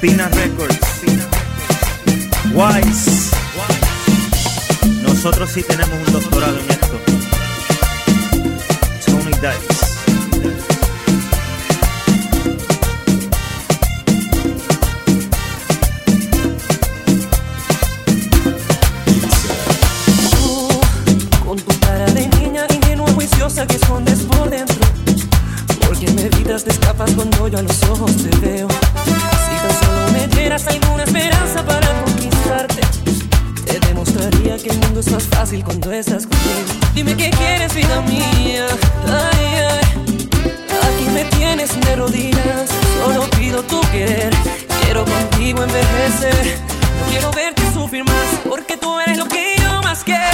Pina Records, Wise. Nosotros sí tenemos un doctorado yo a los ojos te veo. Si tan solo me dieras alguna esperanza para conquistarte, te demostraría que el mundo es más fácil cuando estás conmigo. Dime qué quieres, vida mía. Ay, ay. Aquí me tienes de rodillas, solo pido tu querer. Quiero contigo envejecer, no quiero verte sufrir más, porque tú eres lo que yo más quiero.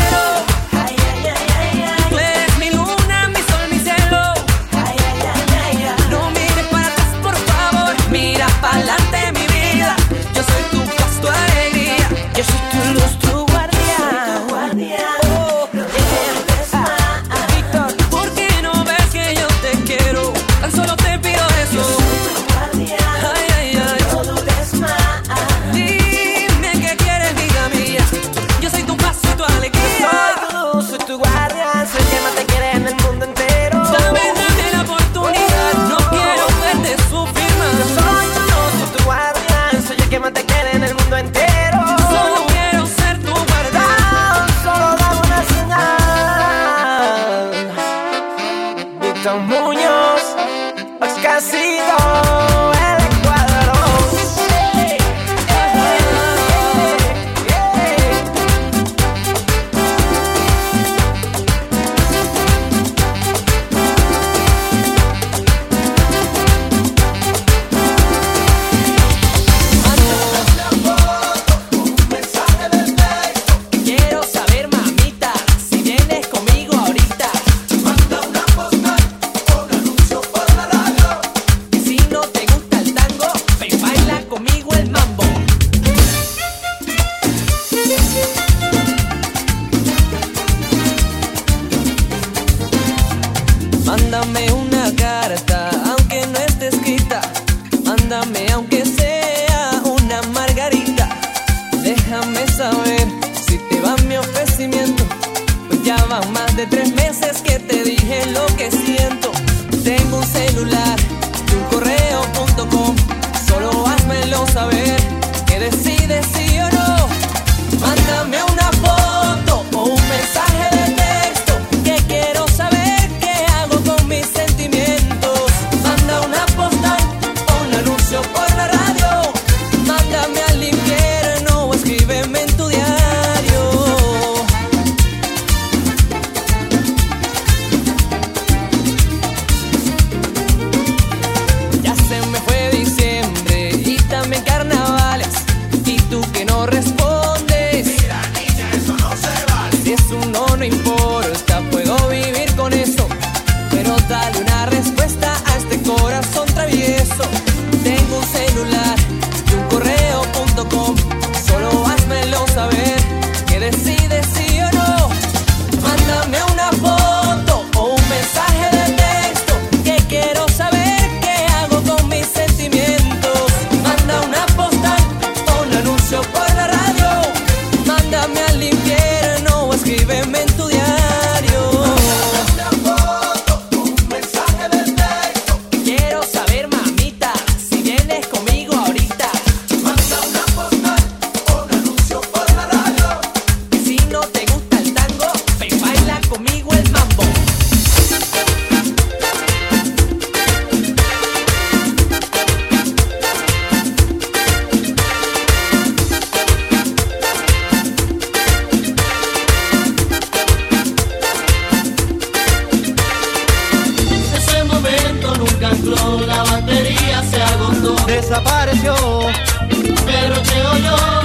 desapareció, pero te oyó.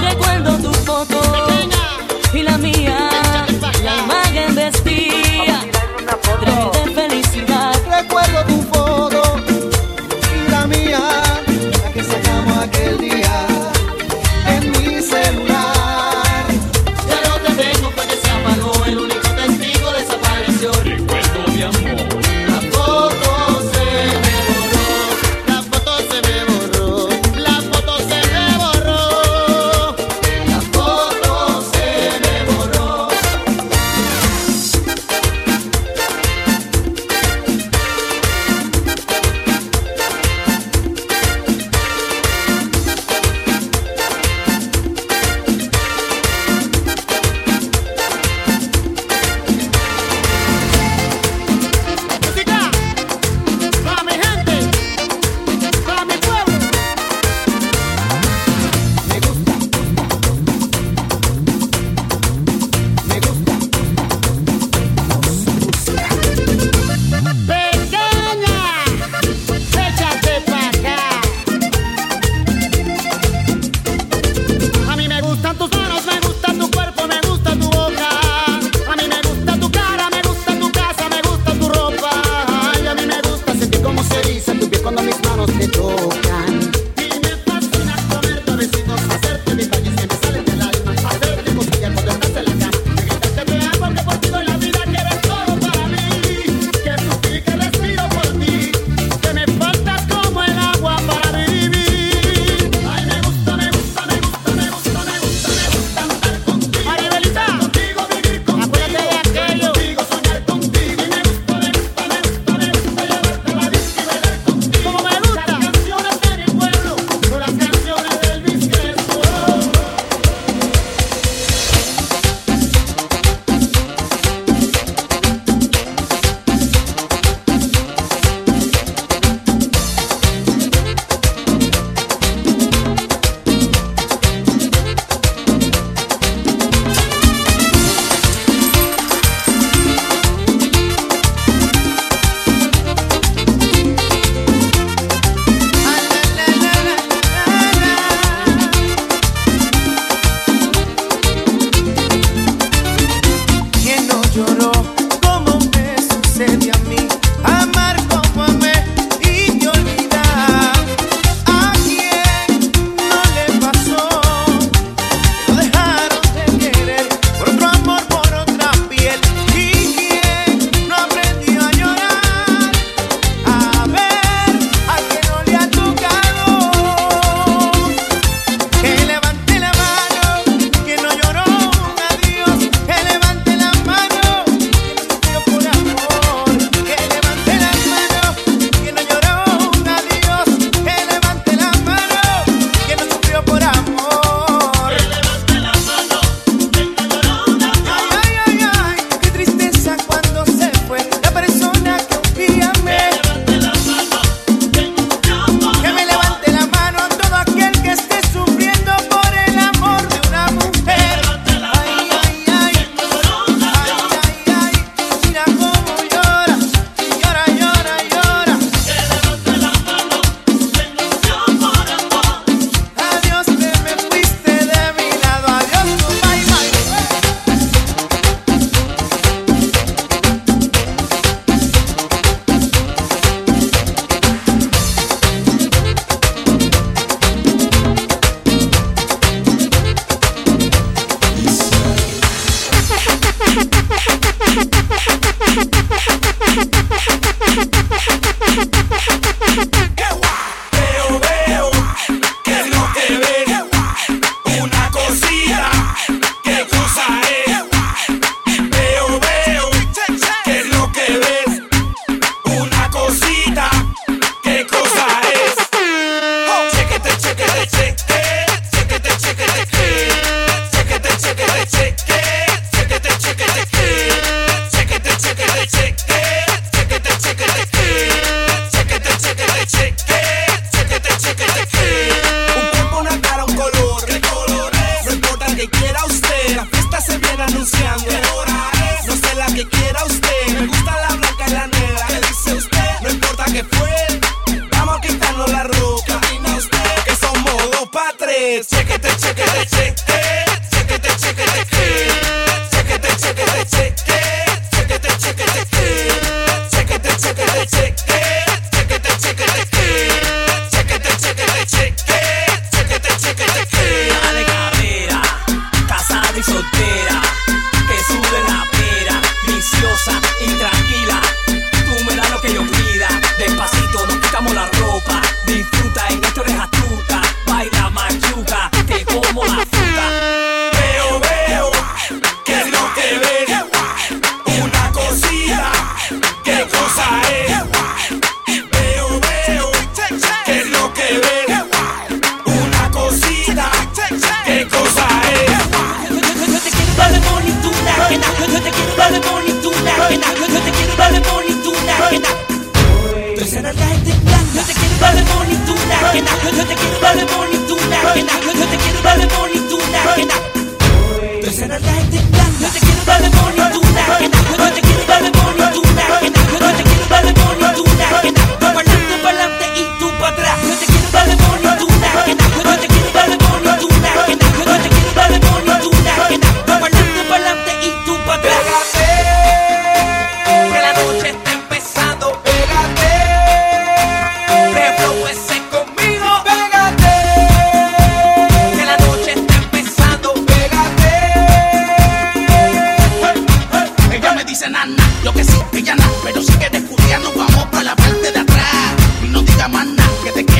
ese día.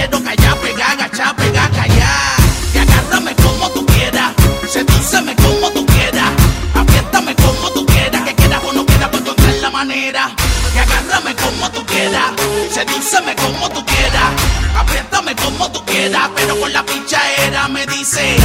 quiero callar, pegar, agachar, pegar, callar. Y agárrame como tú quieras, sedúceme como tú quieras, apriétame como tú quieras, que quieras o no quieras, pues encontrar la manera. Y agárrame como tú quieras, sedúceme como tú quieras, apriétame como tú quieras, pero con la pincha era me dice.